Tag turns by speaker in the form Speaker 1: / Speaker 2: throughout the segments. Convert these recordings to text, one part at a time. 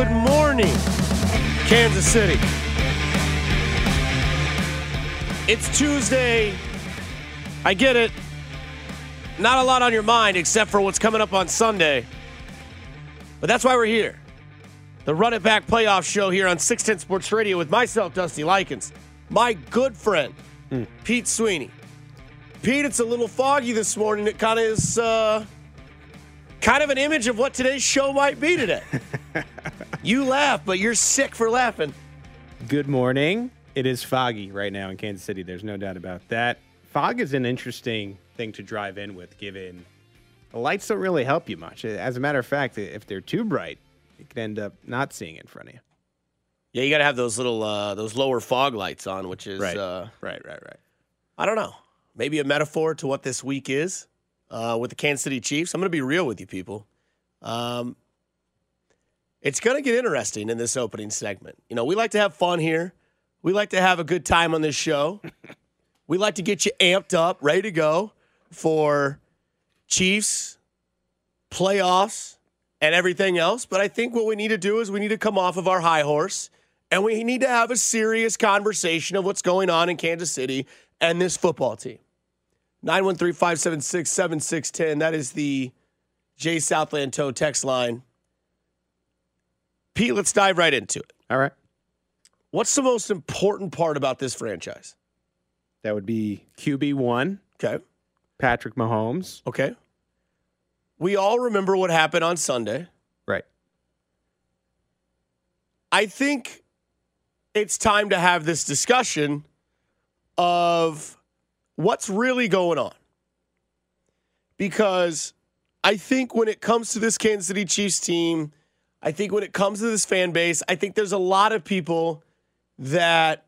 Speaker 1: Good morning, Kansas City. It's Tuesday. I get it. Not a lot on your mind except for what's coming up on Sunday. But that's why we're here. The Run It Back playoff show here on 610 Sports Radio with myself, Dusty Likens, my good friend, Pete Sweeney. Pete, it's a little foggy this morning. It kind of is uh, kind of an image of what today's show might be today. you laugh, but you're sick for laughing.
Speaker 2: Good morning. It is foggy right now in Kansas City. There's no doubt about that. Fog is an interesting thing to drive in with, given the lights don't really help you much. As a matter of fact, if they're too bright, you could end up not seeing in front of you.
Speaker 1: Yeah, you got to have those little uh, those lower fog lights on, which is
Speaker 2: Right.
Speaker 1: uh,
Speaker 2: Right, right, right.
Speaker 1: I don't know, maybe a metaphor to what this week is uh, with the Kansas City Chiefs. I'm going to be real with you people. Um, it's going to get interesting in this opening segment. You know, we like to have fun here. We like to have a good time on this show. we like to get you amped up, ready to go for Chiefs, playoffs, and everything else. But I think what we need to do is we need to come off of our high horse and we need to have a serious conversation of what's going on in Kansas City and this football team. 913 576 7610. That is the Jay Southland Tow text line. Pete, let's dive right into it.
Speaker 2: All right.
Speaker 1: What's the most important part about this franchise?
Speaker 2: That would be QB1,
Speaker 1: Okay.
Speaker 2: Patrick Mahomes.
Speaker 1: Okay. We all remember what happened on Sunday.
Speaker 2: Right.
Speaker 1: I think it's time to have this discussion of what's really going on. Because I think when it comes to this Kansas City Chiefs team, I think when it comes to this fan base, I think there's a lot of people that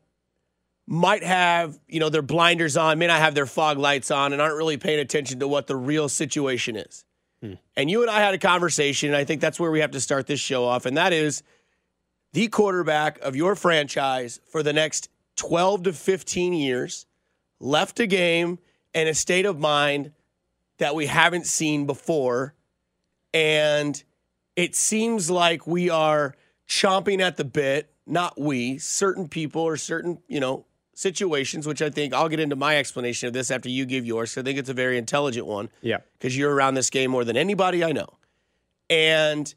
Speaker 1: might have, you know, their blinders on, may not have their fog lights on, and aren't really paying attention to what the real situation is. Hmm. And you and I had a conversation, and I think that's where we have to start this show off, and that is the quarterback of your franchise for the next 12 to 15 years left a game in a state of mind that we haven't seen before. And it seems like we are chomping at the bit, not we, certain people or certain, you know, situations, which I think I'll get into my explanation of this after you give yours. I think it's a very intelligent one
Speaker 2: Yeah.
Speaker 1: because you're around this game more than anybody I know. And,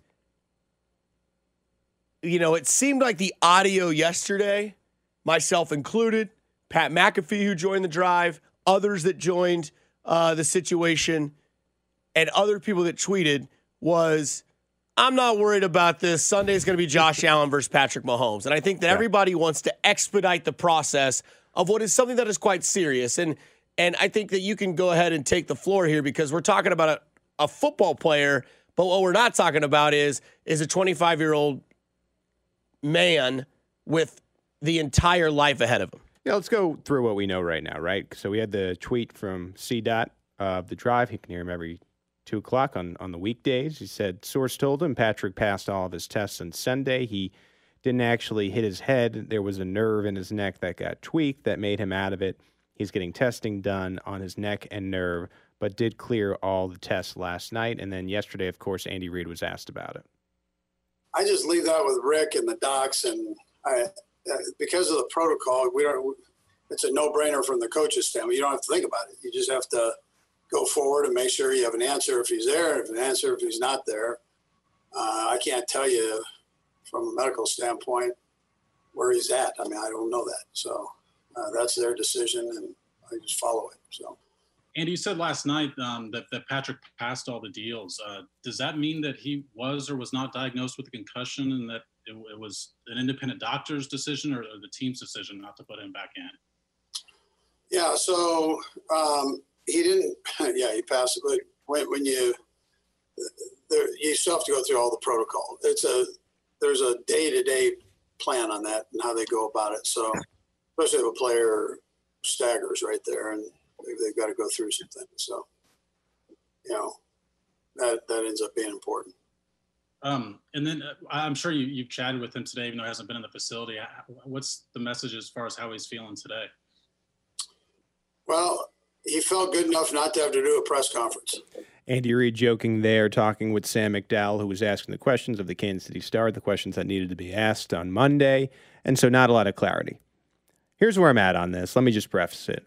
Speaker 1: you know, it seemed like the audio yesterday, myself included, Pat McAfee, who joined the drive, others that joined uh, the situation, and other people that tweeted was, I'm not worried about this. Sunday is going to be Josh Allen versus Patrick Mahomes. And I think that everybody wants to expedite the process of what is something that is quite serious. And and I think that you can go ahead and take the floor here because we're talking about a, a football player, but what we're not talking about is is a 25 year old man with the entire life ahead of him.
Speaker 2: Yeah, let's go through what we know right now, right? So we had the tweet from C. Dot of the drive. He can hear him every two o'clock on, on the weekdays. He said, Source told him Patrick passed all of his tests on Sunday. He didn't actually hit his head. There was a nerve in his neck that got tweaked that made him out of it. He's getting testing done on his neck and nerve, but did clear all the tests last night. And then yesterday, of course, Andy Reid was asked about it.
Speaker 3: I just leave that with Rick and the docs, and I, because of the protocol, we don't. It's a no-brainer from the coach's standpoint. You don't have to think about it. You just have to go forward and make sure you have an answer if he's there, if an answer if he's not there. Uh, I can't tell you from a medical standpoint where he's at. I mean, I don't know that. So uh, that's their decision, and I just follow it. So.
Speaker 4: And you said last night um, that, that Patrick passed all the deals. Uh, does that mean that he was or was not diagnosed with a concussion and that it, it was an independent doctor's decision or, or the team's decision not to put him back in?
Speaker 3: Yeah, so um, he didn't. Yeah, he passed. But when, when you there, you still have to go through all the protocol. It's a there's a day to day plan on that and how they go about it. So especially if a player staggers right there and they've, they've got to go through some things. So you know that that ends up being important.
Speaker 4: Um, and then uh, I'm sure you, you've chatted with him today, even though he hasn't been in the facility. What's the message as far as how he's feeling today?
Speaker 3: Well, he felt good enough not to have to do a press conference.
Speaker 2: Andy Reid joking there, talking with Sam McDowell, who was asking the questions of the Kansas City Star, the questions that needed to be asked on Monday. And so, not a lot of clarity. Here's where I'm at on this. Let me just preface it.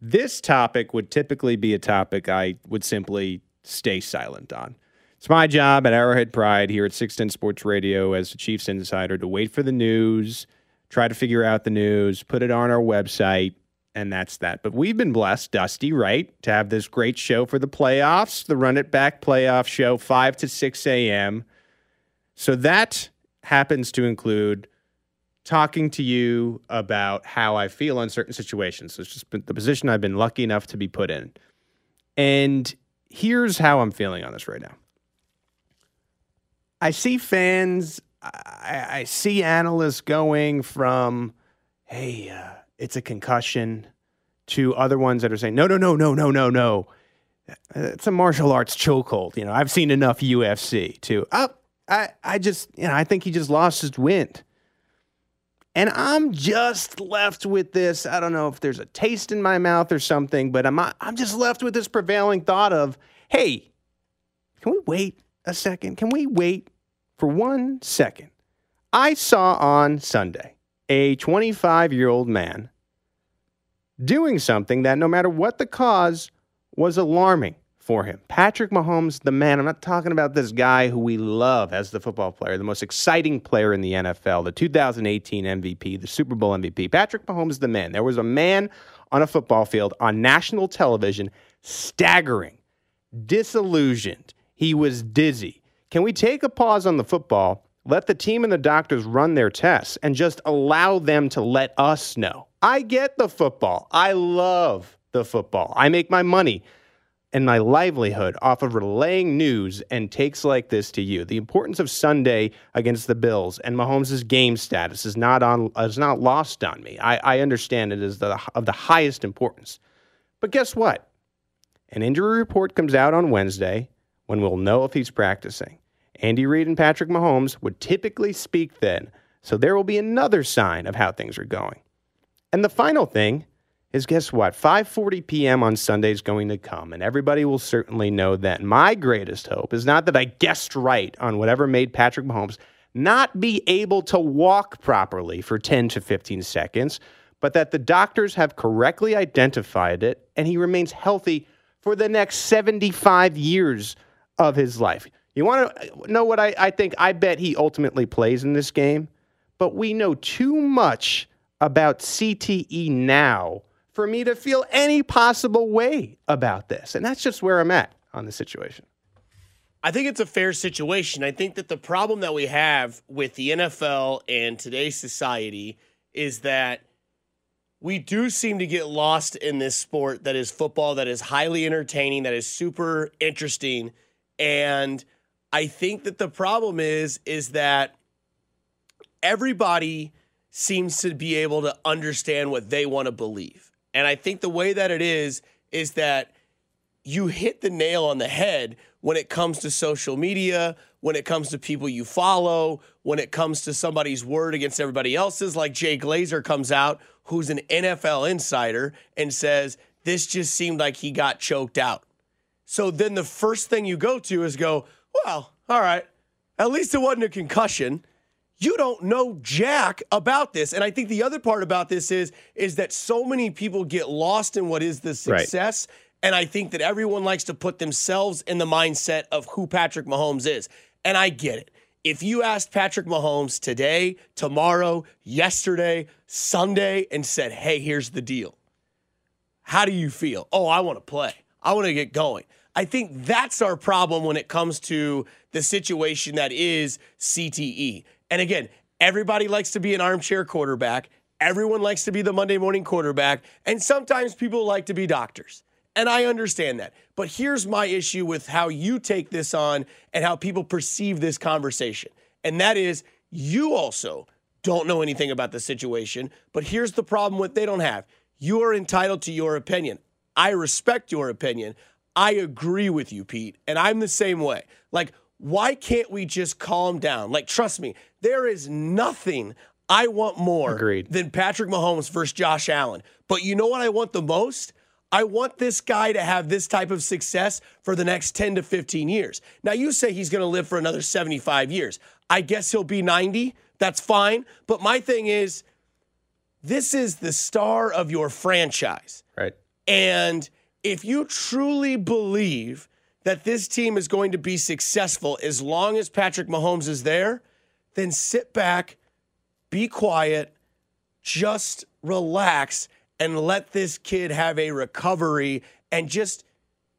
Speaker 2: This topic would typically be a topic I would simply stay silent on. It's my job at Arrowhead Pride here at 610 Sports Radio as the Chiefs insider to wait for the news, try to figure out the news, put it on our website, and that's that. But we've been blessed, Dusty, right, to have this great show for the playoffs, the Run It Back playoff show, 5 to 6 a.m. So that happens to include talking to you about how I feel on certain situations. So it's just the position I've been lucky enough to be put in. And here's how I'm feeling on this right now. I see fans, I, I see analysts going from, hey, uh, it's a concussion, to other ones that are saying, no, no, no, no, no, no, no. It's a martial arts chokehold. You know, I've seen enough UFC to, oh, I, I just, you know, I think he just lost his wind. And I'm just left with this. I don't know if there's a taste in my mouth or something, but I'm I'm just left with this prevailing thought of, hey, can we wait a second? Can we wait for one second? I saw on Sunday a 25 year old man doing something that, no matter what the cause, was alarming for him. Patrick Mahomes, the man, I'm not talking about this guy who we love as the football player, the most exciting player in the NFL, the 2018 MVP, the Super Bowl MVP. Patrick Mahomes, the man. There was a man on a football field on national television, staggering, disillusioned. He was dizzy. Can we take a pause on the football? Let the team and the doctors run their tests and just allow them to let us know. I get the football. I love the football. I make my money and my livelihood off of relaying news and takes like this to you. The importance of Sunday against the Bills and Mahomes' game status is not on is not lost on me. I, I understand it is the, of the highest importance. But guess what? An injury report comes out on Wednesday when we'll know if he's practicing. Andy Reid and Patrick Mahomes would typically speak then, so there will be another sign of how things are going. And the final thing is guess what? 5:40 p.m. on Sunday is going to come and everybody will certainly know that my greatest hope is not that I guessed right on whatever made Patrick Mahomes not be able to walk properly for 10 to 15 seconds, but that the doctors have correctly identified it and he remains healthy for the next 75 years of his life. You want to uh, know what I, I think? I bet he ultimately plays in this game, but we know too much about CTE now for me to feel any possible way about this. And that's just where I'm at on the situation.
Speaker 1: I think it's a fair situation. I think that the problem that we have with the NFL and today's society is that we do seem to get lost in this sport that is football, that is highly entertaining, that is super interesting. And I think that the problem is is that everybody seems to be able to understand what they want to believe. And I think the way that it is is that you hit the nail on the head when it comes to social media, when it comes to people you follow, when it comes to somebody's word against everybody else's, like Jay Glazer comes out, who's an NFL insider, and says, This just seemed like he got choked out. So then the first thing you go to is go, well, all right. At least it wasn't a concussion. You don't know jack about this. And I think the other part about this is is that so many people get lost in what is the success. Right. And I think that everyone likes to put themselves in the mindset of who Patrick Mahomes is. And I get it. If you asked Patrick Mahomes today, tomorrow, yesterday, Sunday, and said, hey, here's the deal. How do you feel? Oh, I want to play. I want to get going. I think that's our problem when it comes to the situation that is CTE. And again, everybody likes to be an armchair quarterback. Everyone likes to be the Monday morning quarterback. And sometimes people like to be doctors. And I understand that. But here's my issue with how you take this on and how people perceive this conversation. And that is, you also don't know anything about the situation. But here's the problem what they don't have you are entitled to your opinion. I respect your opinion. I agree with you, Pete, and I'm the same way. Like, why can't we just calm down? Like, trust me, there is nothing I want more
Speaker 2: Agreed.
Speaker 1: than Patrick Mahomes versus Josh Allen. But you know what I want the most? I want this guy to have this type of success for the next 10 to 15 years. Now, you say he's going to live for another 75 years. I guess he'll be 90. That's fine. But my thing is, this is the star of your franchise.
Speaker 2: Right.
Speaker 1: And if you truly believe that this team is going to be successful as long as Patrick Mahomes is there, then sit back, be quiet, just relax, and let this kid have a recovery and just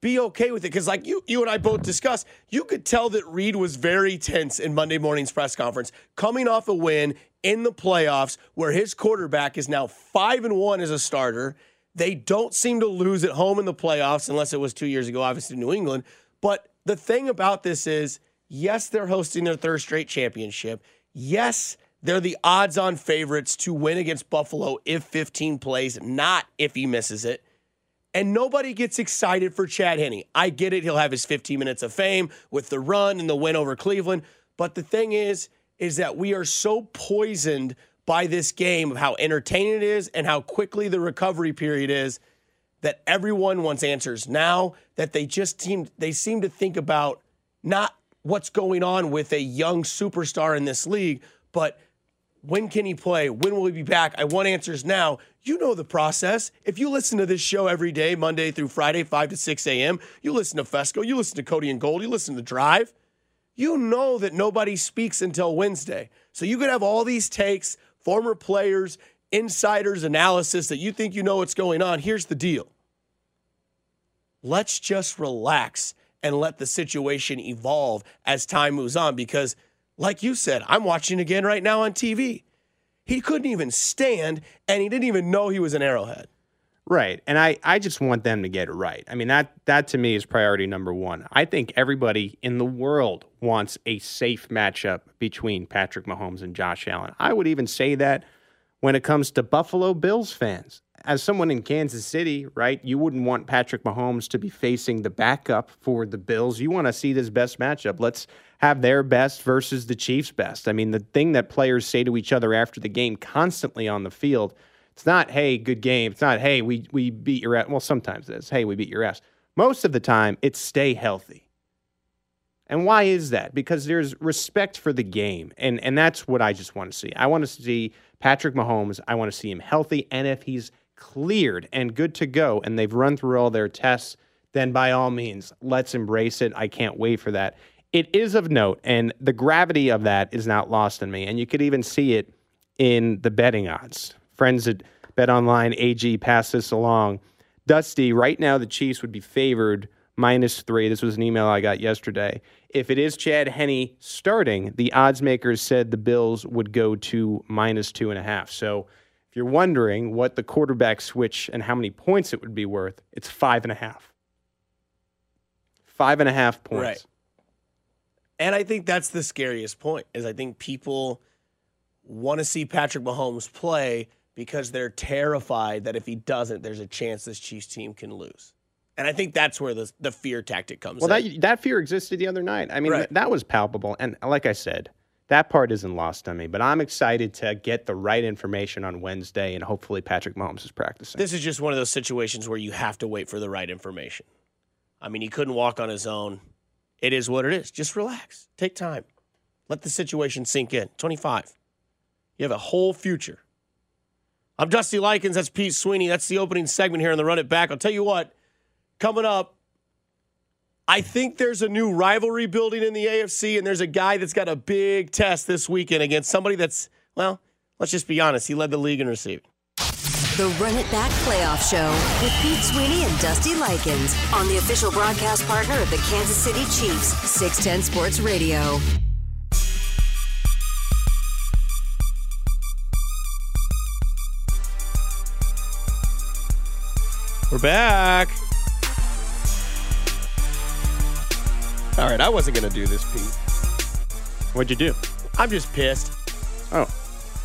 Speaker 1: be okay with it. Because, like you, you and I both discussed, you could tell that Reid was very tense in Monday morning's press conference, coming off a win in the playoffs where his quarterback is now five and one as a starter. They don't seem to lose at home in the playoffs unless it was two years ago, obviously New England. But the thing about this is, yes, they're hosting their third straight championship. Yes, they're the odds on favorites to win against Buffalo if 15 plays, not if he misses it. And nobody gets excited for Chad Henne. I get it. He'll have his 15 minutes of fame with the run and the win over Cleveland. But the thing is, is that we are so poisoned by this game of how entertaining it is and how quickly the recovery period is that everyone wants answers now that they just seem they seem to think about not what's going on with a young superstar in this league, but when can he play? When will he be back? I want answers now. You know the process. If you listen to this show every day, Monday through Friday, 5 to 6 a.m., you listen to Fescoe, you listen to Cody and Gold, you listen to Drive, you know that nobody speaks until Wednesday. So you could have all these takes, former players, insiders, analysis that you think you know what's going on. Here's the deal let's just relax and let the situation evolve as time moves on because like you said, I'm watching again right now on TV. He couldn't even stand and he didn't even know he was an arrowhead.
Speaker 2: Right. And I, I just want them to get it right. I mean, that that to me is priority number one. I think everybody in the world wants a safe matchup between Patrick Mahomes and Josh Allen. I would even say that when it comes to Buffalo Bills fans. As someone in Kansas City, right, you wouldn't want Patrick Mahomes to be facing the backup for the Bills. You want to see this best matchup. Let's have their best versus the Chiefs' best. I mean, the thing that players say to each other after the game constantly on the field, it's not, hey, good game. It's not, hey, we, we beat your ass. Well, sometimes it is, hey, we beat your ass. Most of the time, it's stay healthy. And why is that? Because there's respect for the game. And, and that's what I just want to see. I want to see Patrick Mahomes. I want to see him healthy. And if he's cleared and good to go and they've run through all their tests, then by all means, let's embrace it. I can't wait for that. It is of note, and the gravity of that is not lost on me. And you could even see it in the betting odds. Friends at Bet Online AG pass this along. Dusty, right now the Chiefs would be favored minus three. This was an email I got yesterday. If it is Chad Henne starting, the odds makers said the Bills would go to minus two and a half. So if you're wondering what the quarterback switch and how many points it would be worth, it's five and a half. Five and a half points.
Speaker 1: Right. And I think that's the scariest point is I think people want to see Patrick Mahomes play because they're terrified that if he doesn't, there's a chance this Chiefs team can lose. And I think that's where the the fear tactic comes
Speaker 2: well,
Speaker 1: in.
Speaker 2: that that fear existed the other night. I mean,
Speaker 1: Right.
Speaker 2: th- that was palpable. And like I said, that part isn't lost on me. But I'm excited to get the right information on Wednesday, and hopefully Patrick Mahomes is practicing.
Speaker 1: This is just one of those situations where you have to wait for the right information. I mean, he couldn't walk on his own. It is what it is. Just relax. Take time. Let the situation sink in. 25. You have a whole future. I'm Dusty Likens. That's Pete Sweeney. That's the opening segment here on the Run It Back. I'll tell you what, coming up, I think there's a new rivalry building in the AFC, and there's a guy that's got a big test this weekend against somebody that's, well, let's just be honest, he led the league in receiving.
Speaker 5: The Run It Back Playoff Show with Pete Sweeney and Dusty Likens on the official broadcast partner of the Kansas City Chiefs, 610 Sports Radio.
Speaker 1: We're back. All right, I wasn't going to do this, Pete.
Speaker 2: What'd you do?
Speaker 1: I'm just pissed.
Speaker 2: Oh,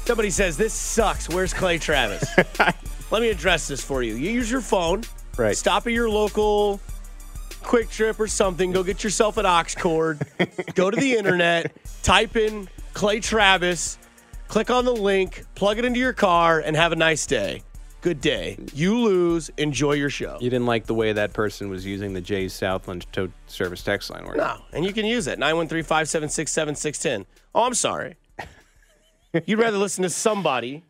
Speaker 1: Somebody says, This sucks. Where's Clay Travis? Let me address this for you. You use your phone,
Speaker 2: right.
Speaker 1: stop at your local QuikTrip or something, go get yourself an aux cord, go to the internet, type in Clay Travis, click on the link, plug it into your car, and have a nice day. Good day. You lose, enjoy your show.
Speaker 2: You didn't like the way that person was using the Jay's Southland tow service text line, were you?
Speaker 1: No, and you can use it 913 576 7610. Oh, I'm sorry. You'd rather listen to somebody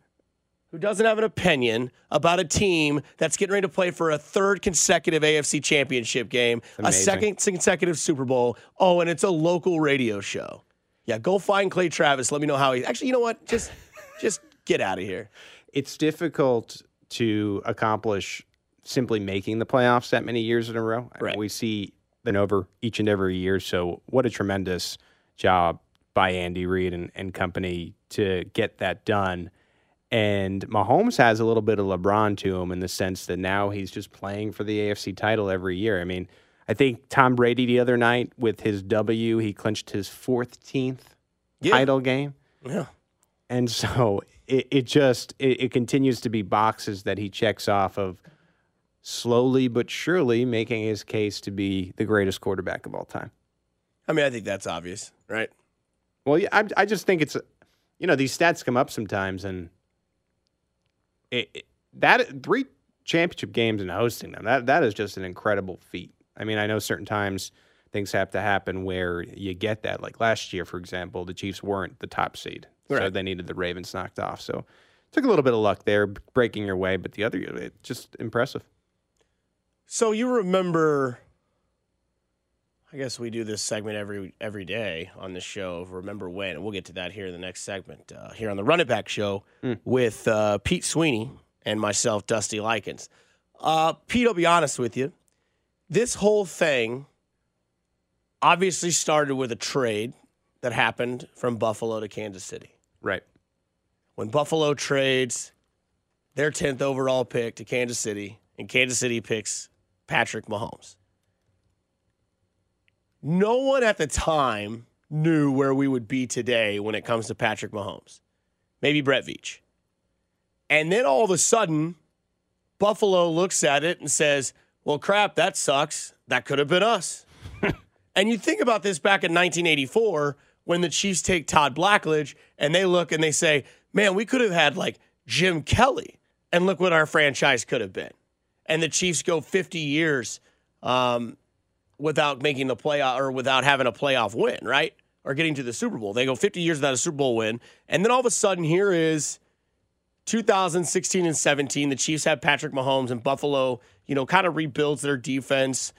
Speaker 1: who doesn't have an opinion about a team that's getting ready to play for a third consecutive AFC championship game, a second consecutive Super Bowl. Oh, and it's a local radio show. Yeah, go find Clay Travis. Let me know how he. Actually, you know what? Just, just get out of here.
Speaker 2: It's difficult to accomplish simply making the playoffs that many years in a row. I mean, we see an over each and every year. So, what a tremendous job by Andy Reid and, and company to get that done. And Mahomes has a little bit of LeBron to him in the sense that now he's just playing for the AFC title every year. I mean, I think Tom Brady the other night with his W, he clinched his 14th
Speaker 1: Yeah.
Speaker 2: title game.
Speaker 1: Yeah.
Speaker 2: And so it, it just it, it continues to be boxes that he checks off of slowly but surely making his case to be the greatest quarterback of all time.
Speaker 1: I mean, I think that's obvious, right?
Speaker 2: Well, yeah, I, I just think it's you know these stats come up sometimes, and it, it- that three championship games and hosting them that that is just an incredible feat. I mean, I know certain times things have to happen where you get that. Like last year, for example, the Chiefs weren't the top seed, so they needed the Ravens knocked off. So took a little bit of luck there, breaking your way, but the other it just impressive.
Speaker 1: So you remember? I guess we do this segment every every day on the show. Remember when? And we'll get to that here in the next segment uh, here on the Run It Back Show with uh, Pete Sweeney and myself, Dusty Likens. Uh, Pete, I'll be honest with you. This whole thing obviously started with a trade that happened from Buffalo to Kansas City.
Speaker 2: Right.
Speaker 1: When Buffalo trades their 10th overall pick to Kansas City, and Kansas City picks Patrick Mahomes. No one at the time knew where we would be today when it comes to Patrick Mahomes. Maybe Brett Veach. And then all of a sudden, Buffalo looks at it and says, well, crap, that sucks. That could have been us. and you think about this back in 1984 when the Chiefs take Todd Blackledge and they look and they say, man, we could have had like Jim Kelly. And look what our franchise could have been. And the Chiefs go 50 years um, without making the playoff or without having a playoff win, right? Or getting to the Super Bowl. They go 50 years without a Super Bowl win. And then all of a sudden, here is 2016 and 17. The Chiefs have Patrick Mahomes and Buffalo, you know, kind of rebuilds their defense.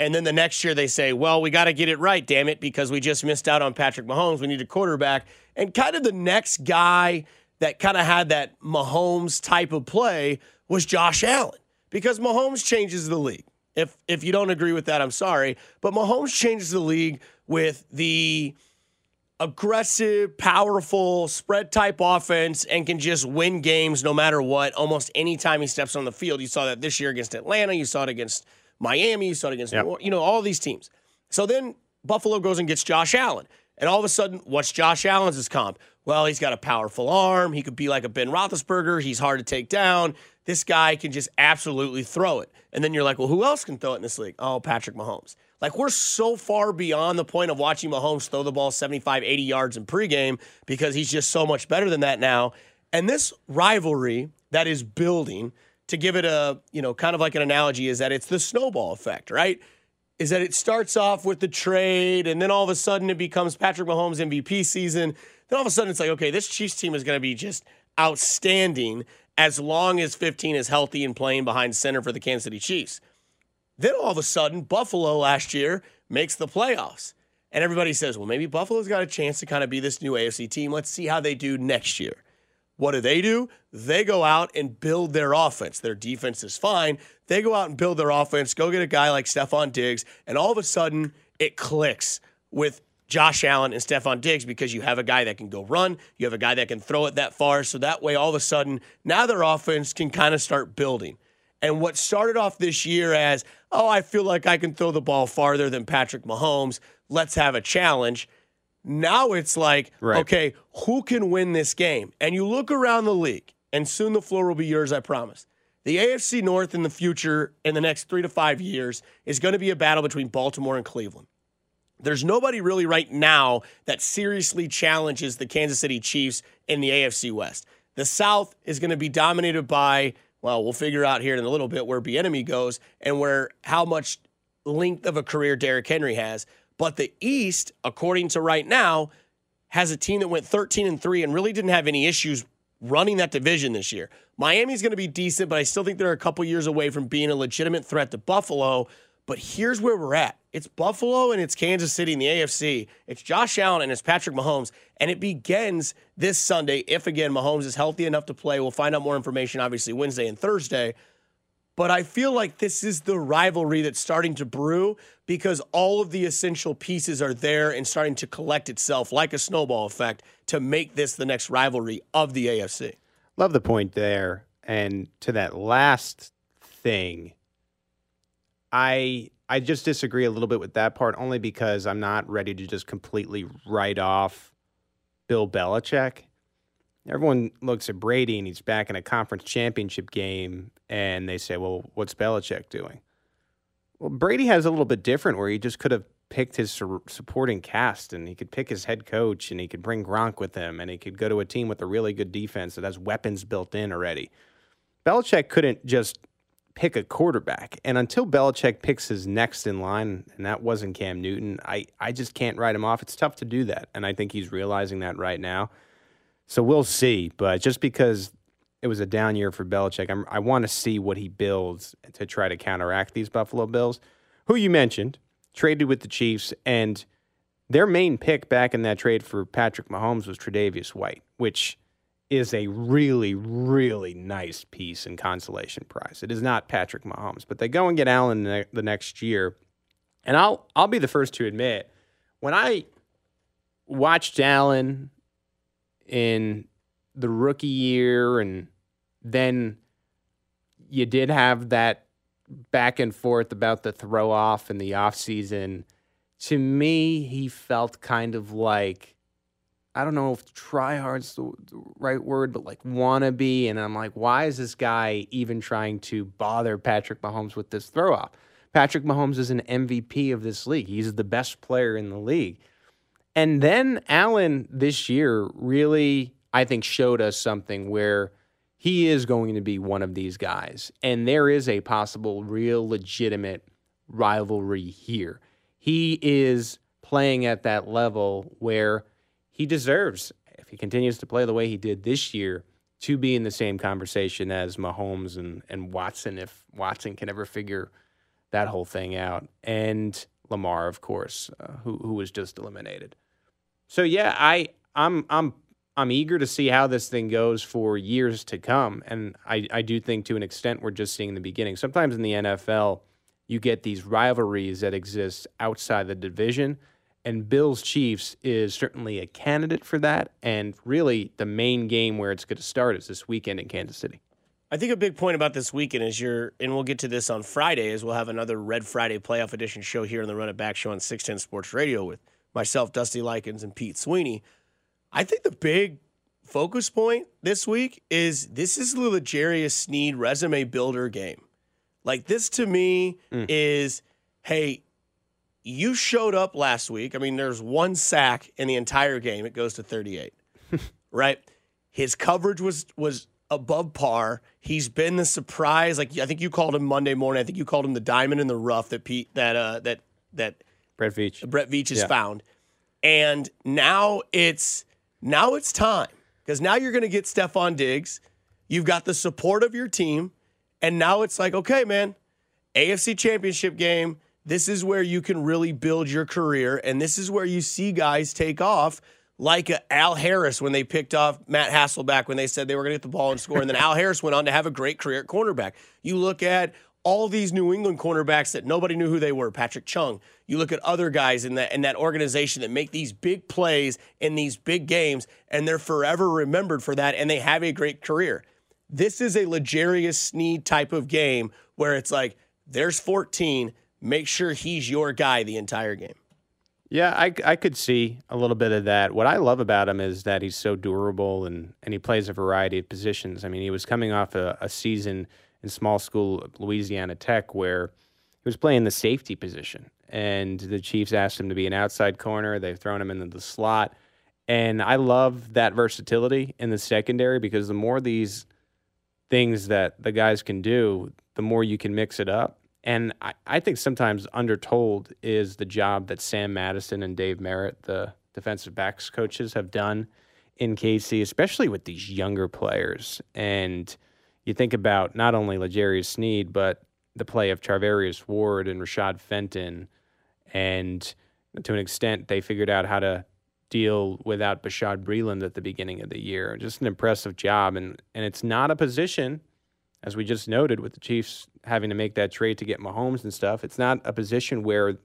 Speaker 1: And then the next year they say, well, we got to get it right, damn it, because we just missed out on Patrick Mahomes. We need a quarterback. And kind of the next guy that kind of had that Mahomes type of play was Josh Allen because Mahomes changes the league. If if you don't agree with that, I'm sorry, but Mahomes changes the league with the aggressive, powerful, spread type offense and can just win games no matter what, almost anytime he steps on the field. You saw that this year against Atlanta, you saw it against Miami, you saw it against
Speaker 2: Yep.
Speaker 1: New Or- you know all these teams. So then Buffalo goes and gets Josh Allen. And all of a sudden, what's Josh Allen's comp? Well, he's got a powerful arm. He could be like a Ben Roethlisberger. He's hard to take down. This guy can just absolutely throw it. And then you're like, well, who else can throw it in this league? Oh, Patrick Mahomes. Like, we're so far beyond the point of watching Mahomes throw the ball 75, 80 yards in pregame because he's just so much better than that now. And this rivalry that is building, to give it a, you know, kind of like an analogy, is that it's the snowball effect, right? is that it starts off with the trade, and then all of a sudden it becomes Patrick Mahomes MVP season. Then all of a sudden it's like, okay, this Chiefs team is going to be just outstanding as long as 15 is healthy and playing behind center for the Kansas City Chiefs. Then all of a sudden, Buffalo last year makes the playoffs. And everybody says, well, maybe Buffalo's got a chance to kind of be this new AFC team. Let's see how they do next year. What do they do? They go out and build their offense. Their defense is fine. They go out and build their offense, go get a guy like Stefon Diggs, and all of a sudden it clicks with Josh Allen and Stefon Diggs because you have a guy that can go run, you have a guy that can throw it that far. So that way, all of a sudden, now their offense can kind of start building. And what started off this year as, oh, I feel like I can throw the ball farther than Patrick Mahomes, let's have a challenge. Now it's like,
Speaker 2: Right.
Speaker 1: okay, who can win this game? And you look around the league, and soon the floor will be yours, I promise. The AFC North in the future, in the next three to five years, is going to be a battle between Baltimore and Cleveland. There's nobody really right now that seriously challenges the Kansas City Chiefs in the AFC West. The South is going to be dominated by Well, we'll figure out here in a little bit where Bieniemy goes and where how much length of a career Derrick Henry has. But the East, according to right now, has a team that went 13 and 3 and really didn't have any issues running that division this year. Miami's going to be decent, but I still think they're a couple years away from being a legitimate threat to Buffalo. But here's where we're at. It's Buffalo and it's Kansas City in the AFC. It's Josh Allen and it's Patrick Mahomes. And it begins this Sunday if, again, Mahomes is healthy enough to play. We'll find out more information, obviously, Wednesday and Thursday. But I feel like this is the rivalry that's starting to brew because all of the essential pieces are there and starting to collect itself like a snowball effect to make this the next rivalry of the AFC.
Speaker 2: Love the point there. And to that last thing, I I just disagree a little bit with that part only because I'm not ready to just completely write off Bill Belichick. Everyone looks at Brady and he's back in a conference championship game and they say, "Well, what's Belichick doing?" Well, Brady has a little bit different where he just could have picked his supporting cast and he could pick his head coach and he could bring Gronk with him and he could go to a team with a really good defense that has weapons built in already. Belichick couldn't just pick a quarterback. And until Belichick picks his next in line, and that wasn't Cam Newton, I, I just can't write him off. It's tough to do that. And I think he's realizing that right now. So we'll see. But just because it was a down year for Belichick, I'm, i want to see what he builds to try to counteract these Buffalo Bills, who you mentioned, traded with the Chiefs. And their main pick back in that trade for Patrick Mahomes was Tre'Davious White, which – is a really, really nice piece and consolation prize. It is not Patrick Mahomes, but they go and get Allen the next year. And I'll I'll be the first to admit when I watched Allen in the rookie year and then you did have that back and forth about the throw off in the offseason. To me, he felt kind of like I don't know if try hard's the, the right word, but like wannabe. And I'm like, why is this guy even trying to bother Patrick Mahomes with this throw off? Patrick Mahomes is an MVP of this league. He's the best player in the league. And then Allen this year really, I think, showed us something where he is going to be one of these guys. And there is a possible, real, legitimate rivalry here. He is playing at that level where he deserves, if he continues to play the way he did this year, to be in the same conversation as Mahomes and, and Watson, if Watson can ever figure that whole thing out. And Lamar, of course, uh, who who was just eliminated. So yeah, I I'm I'm I'm eager to see how this thing goes for years to come. And I, I do think to an extent we're just seeing the beginning. Sometimes in the NFL, you get these rivalries that exist outside the division and Bills Chiefs is certainly a candidate for that. And really, the main game where it's going to start is this weekend in Kansas City.
Speaker 1: I think a big point about this weekend is you're, and we'll get to this on Friday, is we'll have another Red Friday playoff edition show here on the Run It Back show on 610 Sports Radio with myself, Dusty Likens, and Pete Sweeney. I think the big focus point this week is this is the L'Jarius Sneed resume builder game. Like this to me mm. is, hey, you showed up last week. I mean, there's one sack in the entire game. It goes to 38. right? His coverage was was above par. He's been the surprise. Like I think you called him Monday morning. I think you called him the diamond in the rough that Pete that uh that that
Speaker 2: Brett Veach
Speaker 1: Brett Veach is yeah. found. And now it's now it's time because now you're going to get Stefon Diggs. You've got the support of your team, and now it's like, okay, man, AFC Championship game this is where you can really build your career. And this is where you see guys take off, like uh, Al Harris when they picked off Matt Hasselbeck when they said they were going to get the ball and score. And then Al Harris went on to have a great career at cornerback. You look at all these New England cornerbacks that nobody knew who they were, Patrick Chung. You look at other guys in that in that organization that make these big plays in these big games, and they're forever remembered for that, and they have a great career. This is a L'Jarius Sneed type of game where it's like, there's 14, make sure he's your guy the entire game.
Speaker 2: Yeah, I, I could see a little bit of that. What I love about him is that he's so durable and, and he plays a variety of positions. I mean, he was coming off a, a season in small school Louisiana Tech where he was playing the safety position. And the Chiefs asked him to be an outside corner. They've thrown him into the slot. And I love that versatility in the secondary because the more these things that the guys can do, the more you can mix it up. And I, I think sometimes undertold is the job that Sam Madison and Dave Merritt, the defensive backs coaches, have done in KC, especially with these younger players. And you think about not only L'Jarius Sneed, but the play of Charvarius Ward and Rashad Fenton. And to an extent, they figured out how to deal without Bashaud Breeland at the beginning of the year. Just an impressive job. And, and it's not a position, as we just noted, with the Chiefs having to make that trade to get Mahomes and stuff. It's not a position where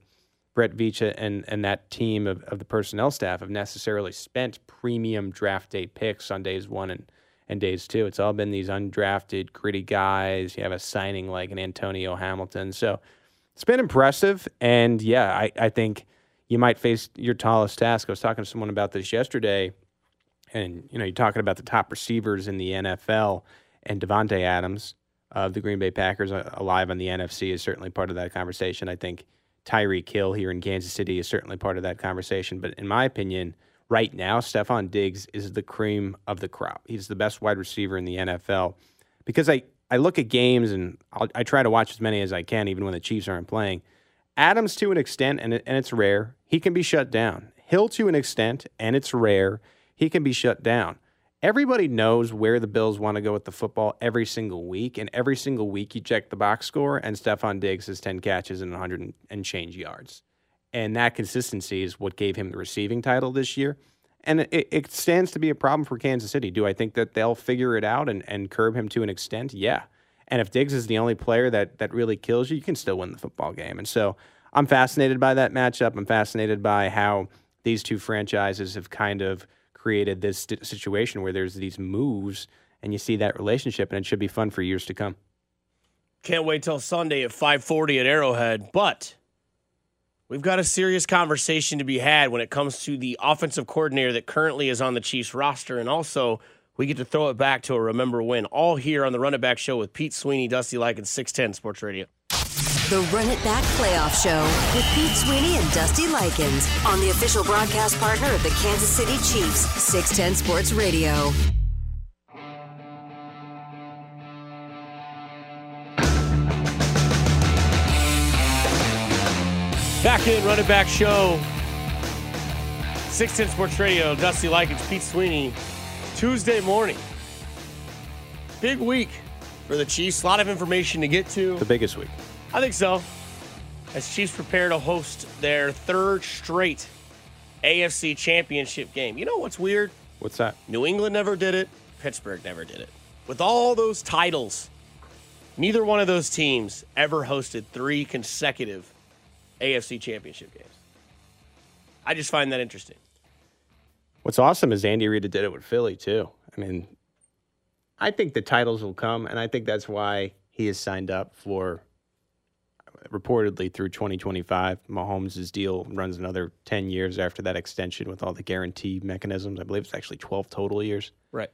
Speaker 2: Brett Veach and, and that team of, of the personnel staff have necessarily spent premium draft day picks on days one and, and days two. It's all been these undrafted, gritty guys. You have a signing like an Antonio Hamilton. So it's been impressive. And yeah, I, I think you might face your tallest task. I was talking to someone about this yesterday, and you know, you're talking about the top receivers in the NFL, and Davante Adams of the Green Bay Packers uh, alive on the NFC is certainly part of that conversation. I think Tyreek Hill here in Kansas City is certainly part of that conversation. But in my opinion, right now, Stefon Diggs is the cream of the crop. He's the best wide receiver in the NFL because I, I look at games and I'll, i try to watch as many as I can, even when the Chiefs aren't playing. Adams, to an extent, and, and it's rare, he can be shut down. Hill, to an extent, and it's rare, he can be shut down everybody knows where the Bills want to go with the football every single week. And every single week you check the box score, and Stefon Diggs has 10 catches and 100 and change yards. And that consistency is what gave him the receiving title this year. And it, it stands to be a problem for Kansas City. Do I think that they'll figure it out and, and curb him to an extent? Yeah. And if Diggs is the only player that, that really kills you, you can still win the football game. And so I'm fascinated by that matchup. I'm fascinated by how these two franchises have kind of – created this situation where there's these moves and you see that relationship and it should be fun for years to come.
Speaker 1: Can't wait till Sunday at 5:40 at Arrowhead, but we've got a serious conversation to be had when it comes to the offensive coordinator that currently is on the Chiefs roster and also we get to throw it back to a remember win all here on the Run It Back show with Pete Sweeney, Dusty Likens 610 Sports Radio.
Speaker 5: The Run It Back Playoff Show with Pete Sweeney and Dusty Likens on the official broadcast partner of the Kansas City Chiefs, 610 Sports Radio.
Speaker 1: Back in Run It Back Show, 610 Sports Radio, Dusty Likens, Pete Sweeney, Tuesday morning. Big week for the Chiefs. A lot of information to get to.
Speaker 2: The biggest week.
Speaker 1: I think so. As Chiefs prepare to host their third straight AFC championship game. You know what's weird?
Speaker 2: What's that?
Speaker 1: New England never did it. Pittsburgh never did it. With all those titles, neither one of those teams ever hosted three consecutive AFC championship games. I just find that interesting.
Speaker 2: What's awesome is Andy Reid did it with Philly too. I mean, I think the titles will come, and I think that's why he has signed up for reportedly through 2025. Mahomes' deal runs another 10 years after that extension with all the guarantee mechanisms. I believe it's actually 12 total years.
Speaker 1: Right.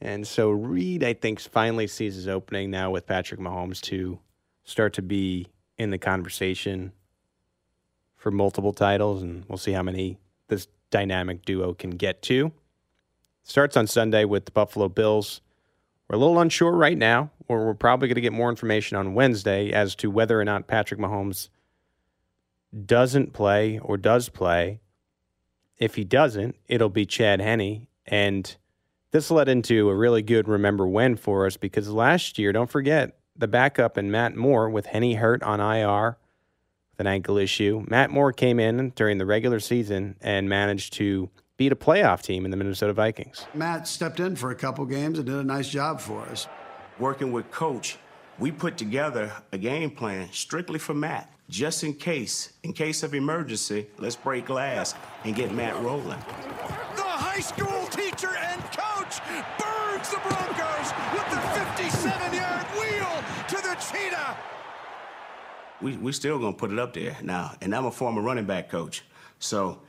Speaker 2: And so Reid, I think, finally sees his opening now with Patrick Mahomes to start to be in the conversation for multiple titles, and we'll see how many this dynamic duo can get to. Starts on Sunday with the Buffalo Bills. We're a little unsure right now or we're probably going to get more information on Wednesday as to whether or not Patrick Mahomes doesn't play or does play. If he doesn't, it'll be Chad Henne. And this led into a really good remember when for us because last year, don't forget, the backup and Matt Moore with Henne hurt on IR with an ankle issue. Matt Moore came in during the regular season and managed to beat a playoff team in the Minnesota Vikings.
Speaker 6: Matt stepped in for a couple games and did a nice job for us
Speaker 7: working with coach, we put together a game plan strictly for Matt. Just in case, in case of emergency, let's break glass and get Matt rolling.
Speaker 8: The high school teacher and coach burns the Broncos with the 57-yard wheel to the cheetah.
Speaker 7: We we still gonna put it up there now, and I'm a former running back coach, so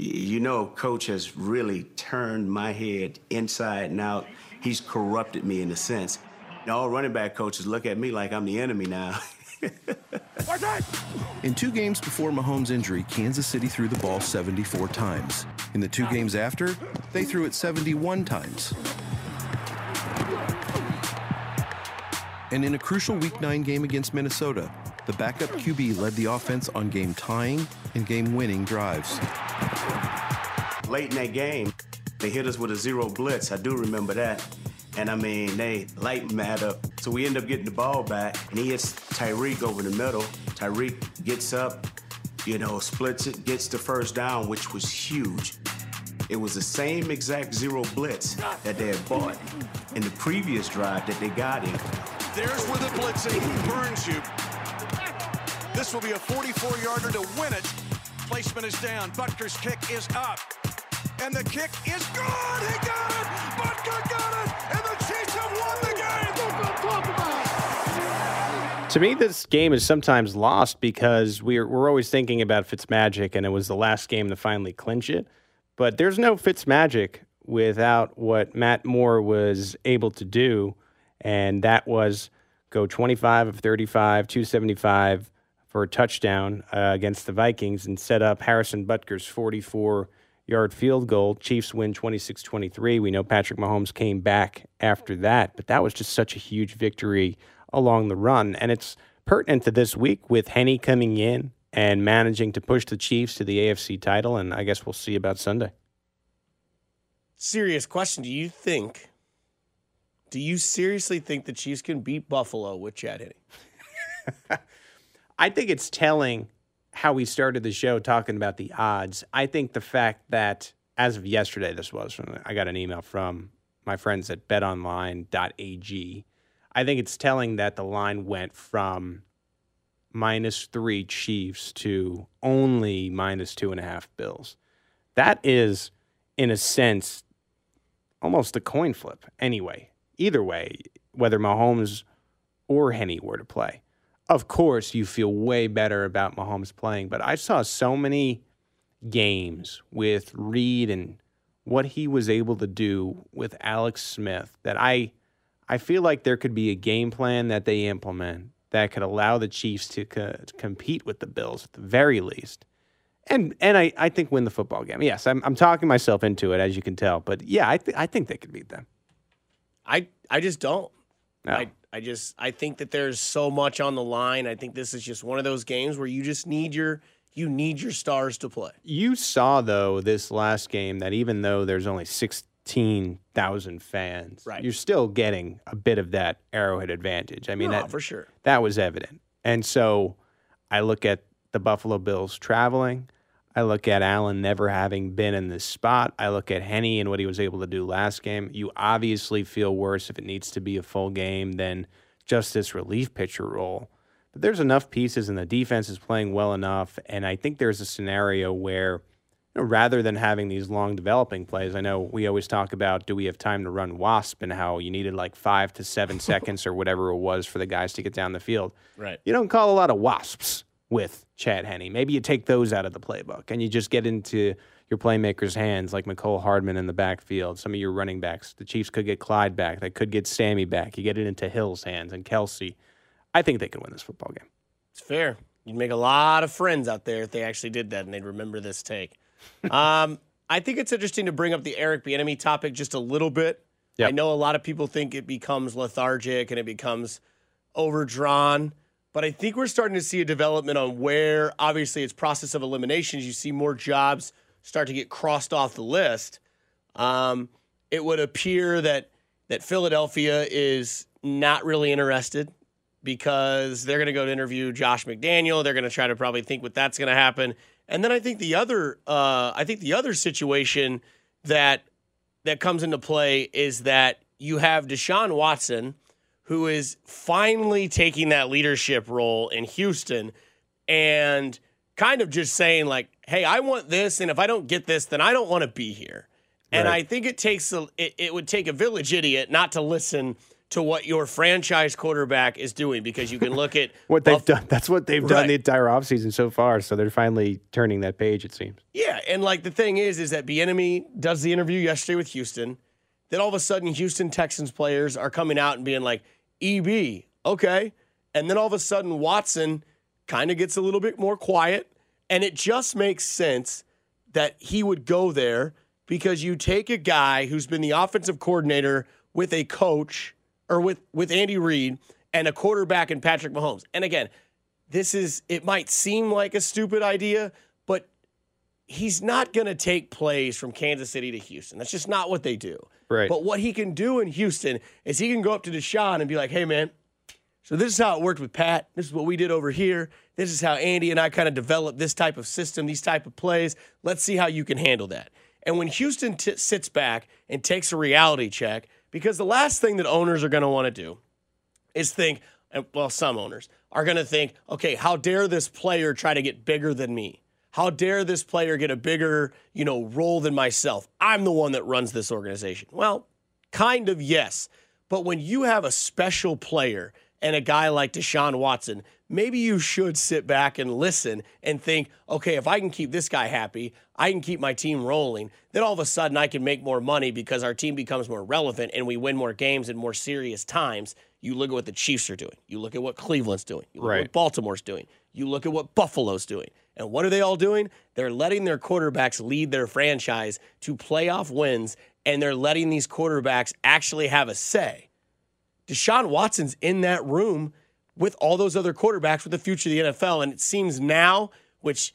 Speaker 7: you know, coach has really turned my head inside and out. He's corrupted me in a sense all running back coaches look at me like I'm the enemy now.
Speaker 9: In two games before Mahomes' injury, Kansas City threw the ball 74 times. In the two games after, they threw it 71 times. And in a crucial Week 9 game against Minnesota, the backup QB led the offense on game tying and game winning drives.
Speaker 7: Late in that game, they hit us with a zero blitz. I do remember that. And I mean, they lightened Matt up. So we end up getting the ball back, and he hits Tyreek over the middle. Tyreek gets up, you know, splits it, gets the first down, which was huge. It was the same exact zero blitz that they had bought in the previous drive that they got in.
Speaker 8: There's where the blitzing burns you. This will be a 44-yarder to win it. Placement is down. Butker's kick is up. And the kick is good. He got it. Butker got it. And the Chiefs have won the game.
Speaker 2: To me, this game is sometimes lost because we're we're always thinking about Fitzmagic, and it was the last game to finally clinch it. But there's no Fitzmagic without what Matt Moore was able to do, and that was go 25 of 35, 275 for a touchdown uh, against the Vikings and set up Harrison Butker's 44 yard field goal. Chiefs win 26 23. We know Patrick Mahomes came back after that, but that was just such a huge victory along the run. And it's pertinent to this week with Henne coming in and managing to push the Chiefs to the AFC title. And I guess we'll see about Sunday.
Speaker 1: Serious question. Do you think, do you seriously think the Chiefs can beat Buffalo with Chad Henne?
Speaker 2: I think it's telling how we started the show talking about the odds. I think the fact that as of yesterday, this was, I got an email from my friends at betonline.ag. I think it's telling that the line went from minus three Chiefs to only minus two and a half Bills. That is, in a sense, almost a coin flip anyway. Either way, whether Mahomes or Henne were to play. Of course, you feel way better about Mahomes playing, but I saw so many games with Reid and what he was able to do with Alex Smith that I I feel like there could be a game plan that they implement that could allow the Chiefs to, co- compete with the Bills at the very least. And and I, I think win the football game. Yes, I'm, I'm talking myself into it, as you can tell. But yeah, I, th- I think they could beat them.
Speaker 1: I I just don't.
Speaker 2: No.
Speaker 1: I I just I think that there's so much on the line. I think this is just one of those games where you just need your you need your stars to play.
Speaker 2: You saw though this last game that even though there's only sixteen thousand fans,
Speaker 1: Right.
Speaker 2: you're still getting a bit of that Arrowhead advantage. I mean,
Speaker 1: No,
Speaker 2: that
Speaker 1: for sure.
Speaker 2: that was evident. And so I look at the Buffalo Bills traveling. I look at Allen never having been in this spot. I look at Henne and what he was able to do last game. You obviously feel worse if it needs to be a full game than just this relief pitcher role. But there's enough pieces, and the defense is playing well enough. And I think there's a scenario where, you know, rather than having these long developing plays, I know we always talk about do we have time to run wasp and how you needed like five to seven seconds or whatever it was for the guys to get down the field.
Speaker 1: Right.
Speaker 2: You don't call a lot of wasps with Chad Henne. Maybe you take those out of the playbook and you just get into your playmakers' hands like Mecole Hardman in the backfield. Some of your running backs. The Chiefs could get Clyde back. They could get Sammy back. You get it into Hill's hands and Kelce. I think they could win this football game.
Speaker 1: It's fair. You'd make a lot of friends out there if they actually did that and they'd remember this take. um, I think it's interesting to bring up the Eric Bieniemy topic just a little bit.
Speaker 2: Yep.
Speaker 1: I know a lot of people think it becomes lethargic and it becomes overdrawn, but I think we're starting to see a development on where obviously it's process of eliminations. You see more jobs start to get crossed off the list. Um, it would appear that that Philadelphia is not really interested because they're going to go to interview Josh McDaniel. They're going to try to probably think what that's going to happen. And then I think the other, uh, I think the other situation that that comes into play is that you have Deshaun Watson, who is finally taking that leadership role in Houston, and kind of just saying like, "Hey, I want this, and if I don't get this, then I don't want to be here." And
Speaker 2: Right.
Speaker 1: I think it takes a, it, it would take a village idiot not to listen to what your franchise quarterback is doing because you can look at
Speaker 2: What they've
Speaker 1: Buff-
Speaker 2: done. That's what they've done the entire offseason so far. So they're finally turning that page, it seems.
Speaker 1: Yeah, and like the thing is, is that Bieniemy does the interview yesterday with Houston. Then all of a sudden, Houston Texans players are coming out and being like, "EB, okay," and then all of a sudden, Watson kind of gets a little bit more quiet, and it just makes sense that he would go there because you take a guy who's been the offensive coordinator with a coach or with with Andy Reid and a quarterback in Patrick Mahomes. And again, this is, it might seem like a stupid idea, but he's not going to take plays from Kansas City to Houston. That's just not what they do.
Speaker 2: Right.
Speaker 1: But what he can do in Houston is he can go up to Deshaun and be like, hey, man, so this is how it worked with Pat. This is what we did over here. This is how Andy and I kind of developed this type of system, these type of plays. Let's see how you can handle that. And when Houston t- sits back and takes a reality check, because the last thing that owners are going to want to do is think, well, some owners are going to think, okay, how dare this player try to get bigger than me? How dare this player get a bigger, you know, role than myself? I'm the one that runs this organization. Well, kind of yes. But when you have a special player and a guy like Deshaun Watson, maybe you should sit back and listen and think, okay, if I can keep this guy happy, I can keep my team rolling, then all of a sudden I can make more money because our team becomes more relevant and we win more games in more serious times. You look at what the Chiefs are doing. You look at what Cleveland's doing. You look
Speaker 2: Right.
Speaker 1: at what Baltimore's doing. You look at what Buffalo's doing. And what are they all doing? They're letting their quarterbacks lead their franchise to playoff wins, and they're letting these quarterbacks actually have a say. Deshaun Watson's in that room with all those other quarterbacks with the future of the NFL. And it seems now, which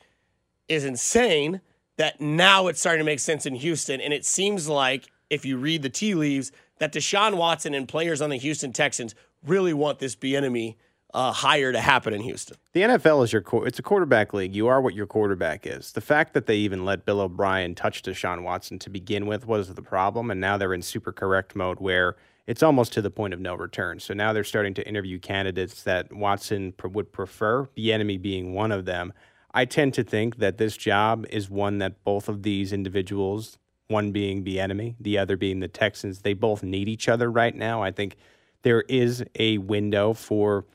Speaker 1: is insane, that now it's starting to make sense in Houston. And it seems like, if you read the tea leaves, that Deshaun Watson and players on the Houston Texans really want this Bieniemy uh, hire to happen in Houston.
Speaker 2: The NFL is your it's a quarterback league. You are what your quarterback is. The fact that they even let Bill O'Brien touch Deshaun Watson to begin with was the problem, and now they're in super correct mode where it's almost to the point of no return. So now they're starting to interview candidates that Watson pr- would prefer, Bieniemy being one of them. I tend to think that this job is one that both of these individuals, one being Bieniemy, the other being the Texans, they both need each other right now. I think there is a window for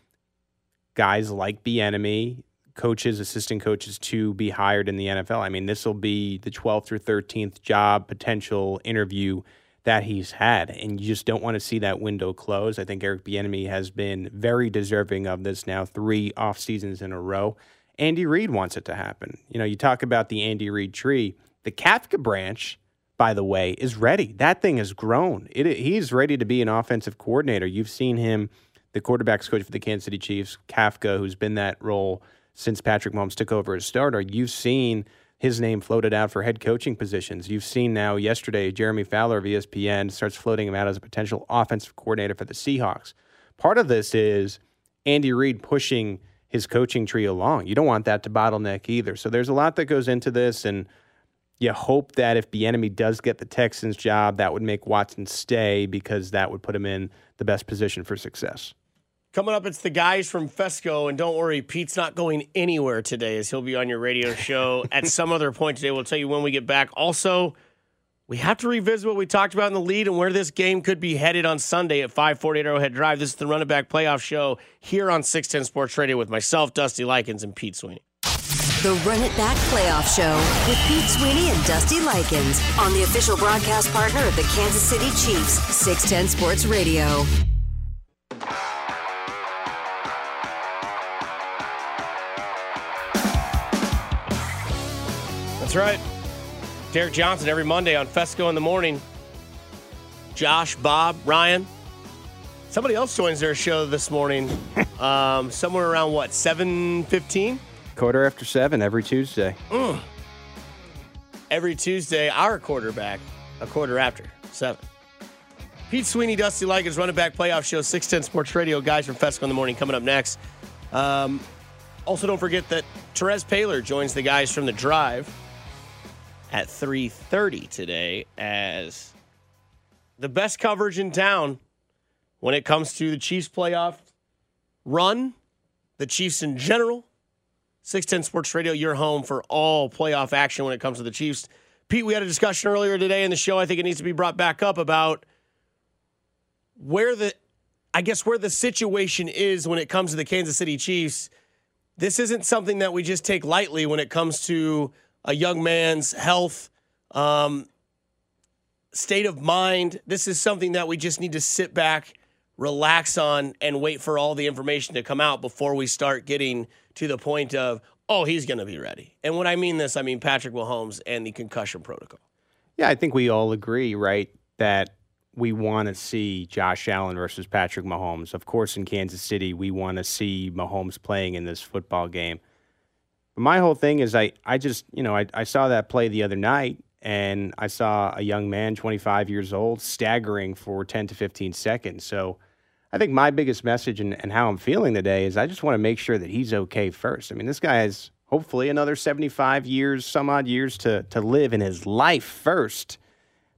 Speaker 2: guys like Bieniemy, coaches, assistant coaches to be hired in the NFL. I mean, this will be the 12th or 13th job potential interview that he's had, and you just don't want to see that window close. I think Eric Bieniemy has been very deserving of this now three off seasons in a row. Andy Reid wants it to happen. You know, you talk about the Andy Reid tree. The Kafka branch, by the way, is ready. That thing has grown. It, he's ready to be an offensive coordinator. You've seen him, the quarterbacks coach for the Kansas City Chiefs, Kafka, who's been that role since Patrick Mahomes took over as starter. You've seen his name floated out for head coaching positions. You've seen now yesterday Jeremy Fowler of ESPN starts floating him out as a potential offensive coordinator for the Seahawks. Part of this is Andy Reid pushing his coaching tree along. You don't want that to bottleneck either. So there's a lot that goes into this, and you hope that if Bieniemy does get the Texans job, that would make Watson stay because that would put him in the best position for success.
Speaker 1: Coming up, it's the guys from Fescoe, and don't worry, Pete's not going anywhere today, as he'll be on your radio show at some other point today. We'll tell you when we get back. Also, we have to revisit what we talked about in the lead and where this game could be headed on Sunday at 548 Arrowhead Drive. This is the Run It Back Playoff Show here on 610 Sports Radio with myself, Dusty Likens, and Pete Sweeney.
Speaker 5: The Run It Back Playoff Show with Pete Sweeney and Dusty Likens on the official broadcast partner of the Kansas City Chiefs, 610 Sports Radio.
Speaker 1: That's right. Derek Johnson every Monday on Fescoe in the morning. Josh, Bob, Ryan. Somebody else joins their show this morning. um, somewhere around what, 715?
Speaker 2: Quarter after seven every Tuesday.
Speaker 1: Every Tuesday, our quarterback, a quarter after, seven. Pete Sweeney, Dusty Likens, running back playoff show, 610 Sports Radio. Guys from Fescoe in the morning coming up next. Um, also, don't forget that Therese Paler joins the guys from the drive at 3.30 today as the best coverage in town when it comes to the Chiefs playoff run, the Chiefs in general. 610 Sports Radio, your home for all playoff action when it comes to the Chiefs. Pete, we had a discussion earlier today in the show. I think it needs to be brought back up about where the, I guess, where the situation is when it comes to the Kansas City Chiefs. This isn't something that we just take lightly when it comes to a young man's health, um, state of mind. This is something that we just need to sit back, relax on, and wait for all the information to come out before we start getting to the point of, oh, he's going to be ready. And when I mean this, I mean Patrick Mahomes and the concussion protocol.
Speaker 2: Yeah, I think we all agree, right, that we want to see Josh Allen versus Patrick Mahomes. Of course, in Kansas City, we want to see Mahomes playing in this football game. My whole thing is, I, I just, you know, I, I saw that play the other night, and I saw a young man, 25 years old, staggering for 10 to 15 seconds. So I think my biggest message and, and how I'm feeling today is I just want to make sure that he's okay first. I mean, this guy has hopefully another 75 years, some odd years to, to live in his life first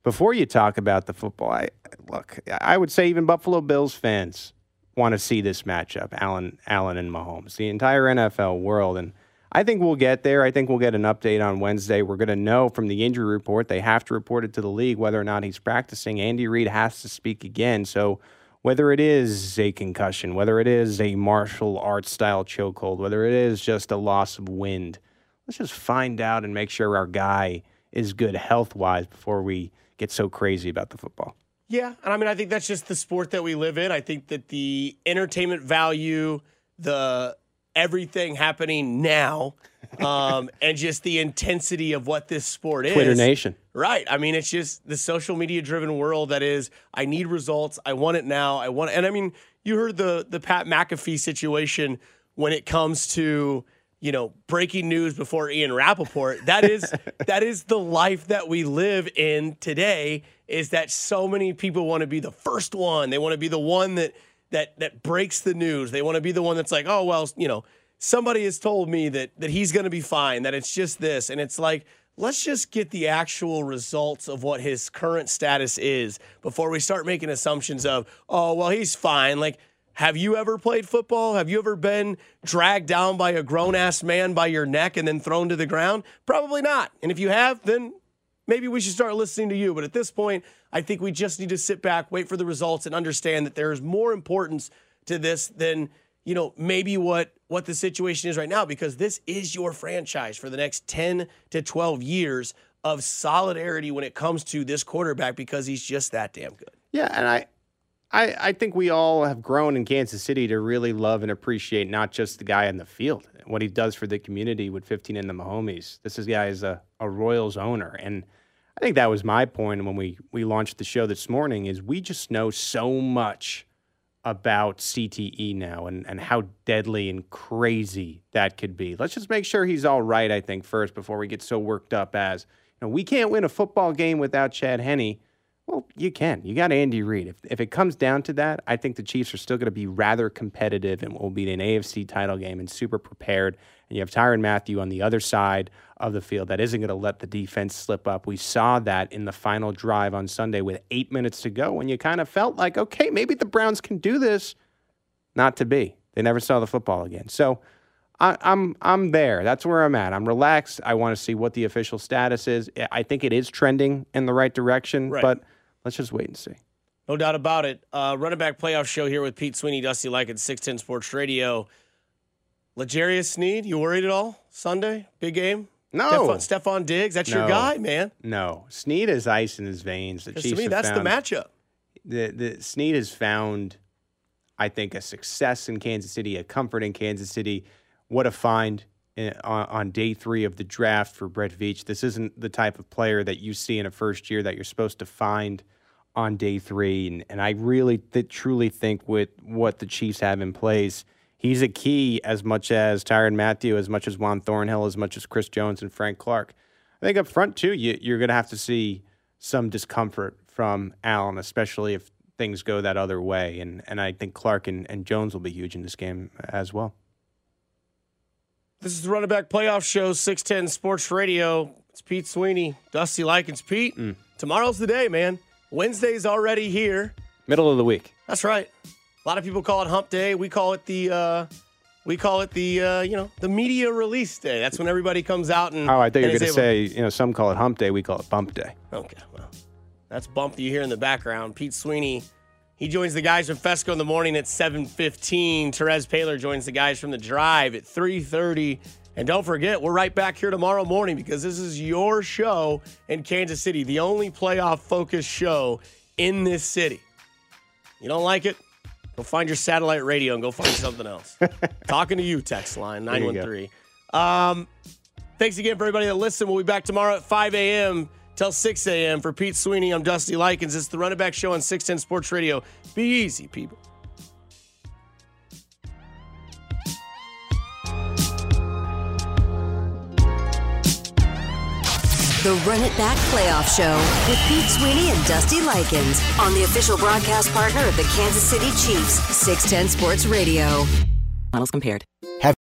Speaker 2: before you talk about the football. I, look, I would say even Buffalo Bills fans want to see this matchup, Allen, Allen and Mahomes, the entire NFL world. And I think we'll get there. I think we'll get an update on Wednesday. We're going to know from the injury report. They have to report it to the league whether or not he's practicing. Andy Reid has to speak again. So whether it is a concussion, whether it is a martial arts style chokehold, whether it is just a loss of wind, let's just find out and make sure our guy is good health wise before we get so crazy about the football.
Speaker 1: Yeah, and I mean, I think that's just the sport that we live in. I think that the entertainment value, the everything happening now, um, and just the intensity of what this sport is.
Speaker 2: Twitter Nation.
Speaker 1: Right. I mean, it's just the social media driven world that is. I need results. I want it now. I want. It. And I mean, you heard the the Pat McAfee situation when it comes to you know breaking news before Ian Rapoport. That is that is the life that we live in today. Is that so many people want to be the first one? They want to be the one that that that breaks the news. They want to be the one that's like, oh well, you know, somebody has told me that that he's going to be fine. That it's just this, and it's like. Let's just get the actual results of what his current status is before we start making assumptions of, oh, well, he's fine. Like, have you ever played football? Have you ever been dragged down by a grown ass man by your neck and then thrown to the ground? Probably not. And if you have, then maybe we should start listening to you. But at this point, I think we just need to sit back, wait for the results, and understand that there's more importance to this than you know maybe what what the situation is right now because this is your franchise for the next 10 to 12 years of solidarity when it comes to this quarterback because he's just that damn good.
Speaker 2: Yeah, and I I, I think we all have grown in Kansas City to really love and appreciate not just the guy on the field, what he does for the community with 15 in the Mahomes. This is guy is a, a Royals owner. And I think that was my point when we, we launched the show this morning is we just know so much about CTE now and, and how deadly and crazy that could be. Let's just make sure he's all right, I think, first before we get so worked up as you know, we can't win a football game without Chad Henne. Well, you can. You got Andy Reid. If, if it comes down to that, I think the Chiefs are still going to be rather competitive and will be in an AFC title game and super prepared. And you have Tyrann Mathieu on the other side of the field that isn't going to let the defense slip up. We saw that in the final drive on Sunday with eight minutes to go when you kind of felt like, okay, maybe the Browns can do this. Not to be. They never saw the football again. So I, I'm I'm there. That's where I'm at. I'm relaxed. I want to see what the official status is. I think it is trending in the right direction,
Speaker 1: Right.
Speaker 2: but let's just wait and see.
Speaker 1: No doubt about it. Uh, running back playoff show here with Pete Sweeney, Dusty Like at 610 Sports Radio. L'Jarius Sneed, you worried at all Sunday? Big game?
Speaker 2: No.
Speaker 1: Stefon, Stefon Diggs, that's your guy, man.
Speaker 2: No, Sneed has ice in his veins. The Chiefs
Speaker 1: to me, that's
Speaker 2: found,
Speaker 1: the matchup.
Speaker 2: The the Sneed has found, I think, a success in Kansas City, a comfort in Kansas City. What a find in, on, on day three of the draft for Brett Veach. This isn't the type of player that you see in a first year that you're supposed to find on day three. And, and I really th- truly think with what the Chiefs have in place, he's a key as much as Tyrann Mathieu, as much as Juan Thornhill, as much as Chris Jones and Frank Clark. I think up front too, you, you're going to have to see some discomfort from Allen, especially if things go that other way. And and I think Clark and, and Jones will be huge in this game as well.
Speaker 1: This is the running back playoff show, 610 Sports Radio. It's Pete Sweeney, Dusty Likens. Pete,
Speaker 2: Mm.
Speaker 1: tomorrow's the day, man. Wednesday's already here.
Speaker 2: Middle of the week.
Speaker 1: That's right. A lot of people call it Hump Day. We call it the uh, we call it the uh, you know the media release day. That's when everybody comes out and.
Speaker 2: Oh, I thought you were going to say, you know, some call it hump day, we call it bump day.
Speaker 1: Okay, well, that's bump that you hear in the background. Pete Sweeney, he joins the guys from Fescoe in the morning at 7.15. Therese Paler joins the guys from The Drive at 3.30. And don't forget, we're right back here tomorrow morning because this is your show in Kansas City, the only playoff-focused show in this city. You don't like it? Go find your satellite radio and go find something else. Talking to you, text line
Speaker 2: There you go.
Speaker 1: 913. Um, Thanks again for everybody that listened. We'll be back tomorrow at 5 a.m. till 6 a.m. For Pete Sweeney, I'm Dusty Likens. It's the Running Back Show on 610 Sports Radio. Be easy, people.
Speaker 5: The Run It Back Playoff Show with Pete Sweeney and Dusty Likens on the official broadcast partner of the Kansas City Chiefs, 610 Sports Radio.
Speaker 10: Models compared.